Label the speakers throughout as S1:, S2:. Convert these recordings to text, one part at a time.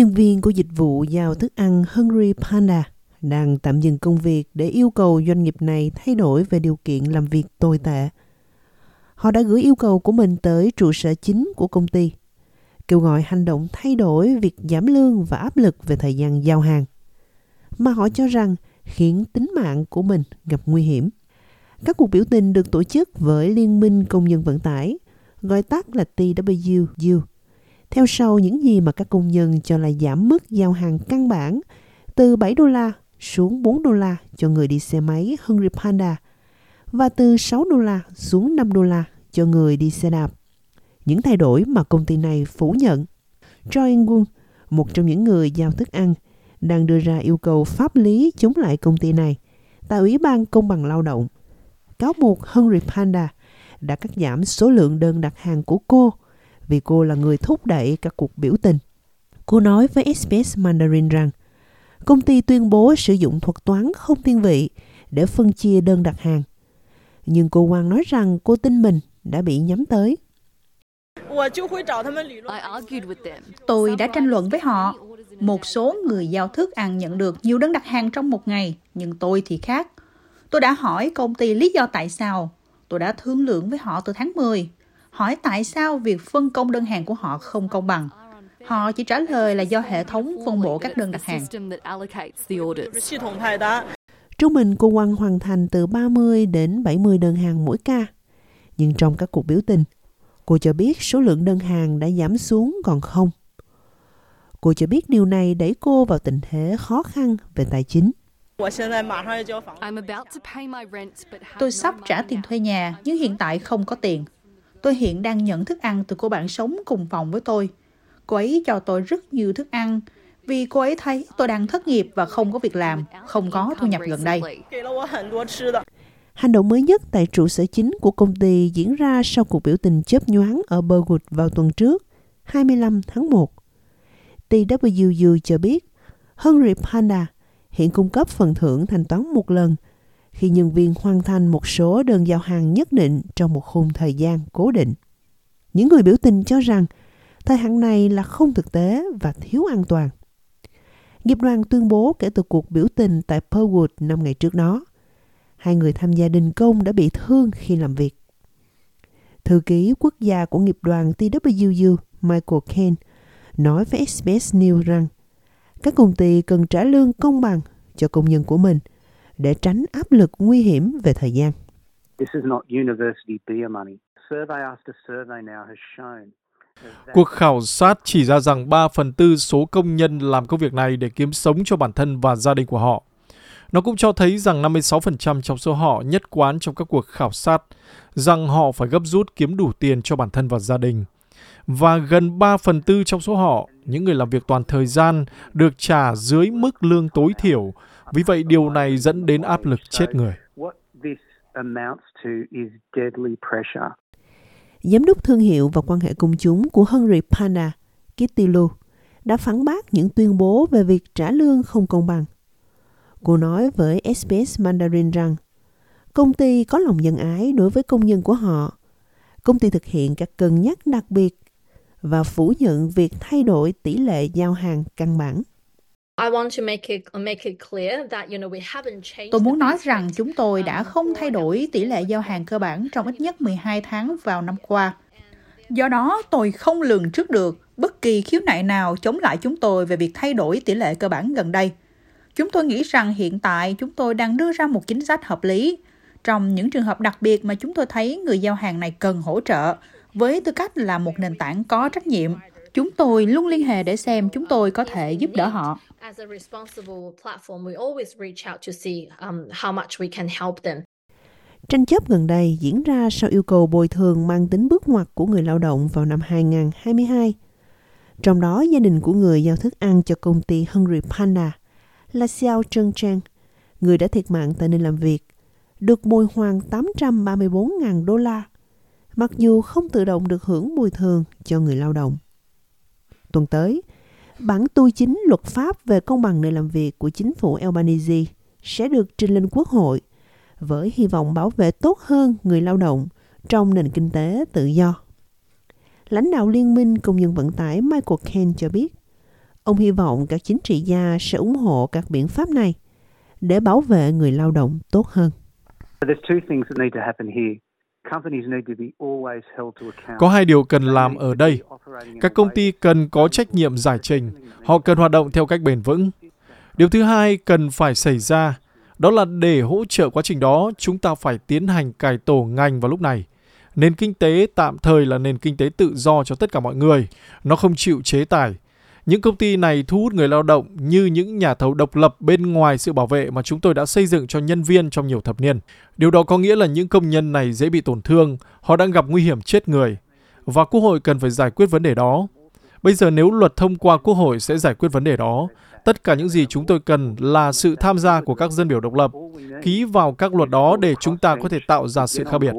S1: nhân viên của dịch vụ giao thức ăn Hungry Panda đang tạm dừng công việc để yêu cầu doanh nghiệp này thay đổi về điều kiện làm việc tồi tệ. Họ đã gửi yêu cầu của mình tới trụ sở chính của công ty, kêu gọi hành động thay đổi việc giảm lương và áp lực về thời gian giao hàng, mà họ cho rằng khiến tính mạng của mình gặp nguy hiểm. Các cuộc biểu tình được tổ chức với Liên minh Công nhân Vận tải, gọi tắt là TWU, theo sau những gì mà các công nhân cho là giảm mức giao hàng căn bản từ 7 đô la xuống 4 đô la cho người đi xe máy Hungry Panda và từ 6 đô la xuống 5 đô la cho người đi xe đạp. Những thay đổi mà công ty này phủ nhận. Choi Won, một trong những người giao thức ăn, đang đưa ra yêu cầu pháp lý chống lại công ty này tại Ủy ban Công bằng Lao động. Cáo buộc Hungry Panda đã cắt giảm số lượng đơn đặt hàng của cô vì cô là người thúc đẩy các cuộc biểu tình. Cô nói với SBS Mandarin rằng công ty tuyên bố sử dụng thuật toán không thiên vị để phân chia đơn đặt hàng. Nhưng cô Quang nói rằng cô tin mình đã bị nhắm tới.
S2: Tôi đã tranh luận với họ. Một số người giao thức ăn nhận được nhiều đơn đặt hàng trong một ngày, nhưng tôi thì khác. Tôi đã hỏi công ty lý do tại sao. Tôi đã thương lượng với họ từ tháng 10. Hỏi tại sao việc phân công đơn hàng của họ không công bằng. Họ chỉ trả lời là do hệ thống phân bổ các đơn đặt hàng.
S1: Trung bình cô Quang hoàn thành từ 30 đến 70 đơn hàng mỗi ca. Nhưng trong các cuộc biểu tình, cô cho biết số lượng đơn hàng đã giảm xuống còn không. Cô cho biết điều này đẩy cô vào tình thế khó khăn về tài chính.
S2: Tôi sắp trả tiền thuê nhà, nhưng hiện tại không có tiền. Tôi hiện đang nhận thức ăn từ cô bạn sống cùng phòng với tôi. Cô ấy cho tôi rất nhiều thức ăn vì cô ấy thấy tôi đang thất nghiệp và không có việc làm, không có thu nhập gần đây.
S1: Hành động mới nhất tại trụ sở chính của công ty diễn ra sau cuộc biểu tình chớp nhoáng ở Burwood vào tuần trước, 25 tháng 1. TWU cho biết Hungry Panda hiện cung cấp phần thưởng thanh toán một lần khi nhân viên hoàn thành một số đơn giao hàng nhất định trong một khung thời gian cố định. Những người biểu tình cho rằng thời hạn này là không thực tế và thiếu an toàn. Nghiệp đoàn tuyên bố kể từ cuộc biểu tình tại Pearlwood năm ngày trước đó, hai người tham gia đình công đã bị thương khi làm việc. Thư ký quốc gia của nghiệp đoàn TWU Michael Kane nói với SBS News rằng các công ty cần trả lương công bằng cho công nhân của mình để tránh áp lực nguy hiểm về thời gian.
S3: Cuộc khảo sát chỉ ra rằng 3 phần tư số công nhân làm công việc này để kiếm sống cho bản thân và gia đình của họ. Nó cũng cho thấy rằng 56% trong số họ nhất quán trong các cuộc khảo sát rằng họ phải gấp rút kiếm đủ tiền cho bản thân và gia đình. Và gần 3 phần tư trong số họ, những người làm việc toàn thời gian, được trả dưới mức lương tối thiểu. Vì vậy điều này dẫn đến áp lực chết người.
S1: Giám đốc thương hiệu và quan hệ công chúng của Henry Panda, Kitty Lu, đã phản bác những tuyên bố về việc trả lương không công bằng. Cô nói với SBS Mandarin rằng công ty có lòng nhân ái đối với công nhân của họ. Công ty thực hiện các cân nhắc đặc biệt và phủ nhận việc thay đổi tỷ lệ giao hàng căn bản.
S2: Tôi muốn nói rằng chúng tôi đã không thay đổi tỷ lệ giao hàng cơ bản trong ít nhất 12 tháng vào năm qua. Do đó, tôi không lường trước được bất kỳ khiếu nại nào chống lại chúng tôi về việc thay đổi tỷ lệ cơ bản gần đây. Chúng tôi nghĩ rằng hiện tại chúng tôi đang đưa ra một chính sách hợp lý. Trong những trường hợp đặc biệt mà chúng tôi thấy người giao hàng này cần hỗ trợ, với tư cách là một nền tảng có trách nhiệm, chúng tôi luôn liên hệ để xem chúng tôi có thể giúp đỡ họ.
S1: Tranh chấp gần đây diễn ra sau yêu cầu bồi thường mang tính bước ngoặt của người lao động vào năm 2022. Trong đó, gia đình của người giao thức ăn cho công ty Hungry Panda là Xiao Trân Trang, người đã thiệt mạng tại nơi làm việc, được bồi hoàn 834.000 đô la, mặc dù không tự động được hưởng bồi thường cho người lao động. Tuần tới, bản tu chính luật pháp về công bằng nơi làm việc của chính phủ Albanese sẽ được trình lên Quốc hội với hy vọng bảo vệ tốt hơn người lao động trong nền kinh tế tự do. Lãnh đạo Liên minh Công nhân Vận tải Michael Ken cho biết, Ông hy vọng các chính trị gia sẽ ủng hộ các biện pháp này để bảo vệ người lao động tốt hơn.
S3: Có hai điều cần làm ở đây. Các công ty cần có trách nhiệm giải trình. Họ cần hoạt động theo cách bền vững. Điều thứ hai cần phải xảy ra, đó là để hỗ trợ quá trình đó, chúng ta phải tiến hành cải tổ ngành vào lúc này. Nền kinh tế tạm thời là nền kinh tế tự do cho tất cả mọi người. Nó không chịu chế tài. Những công ty này thu hút người lao động như những nhà thầu độc lập bên ngoài sự bảo vệ mà chúng tôi đã xây dựng cho nhân viên trong nhiều thập niên. Điều đó có nghĩa là những công nhân này dễ bị tổn thương, họ đang gặp nguy hiểm chết người. Và Quốc hội cần phải giải quyết vấn đề đó. Bây giờ nếu luật thông qua Quốc hội sẽ giải quyết vấn đề đó. Tất cả những gì chúng tôi cần là sự tham gia của các dân biểu độc lập, ký vào các luật đó để chúng ta có thể tạo ra sự khác biệt.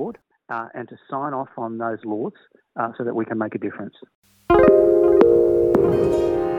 S3: Música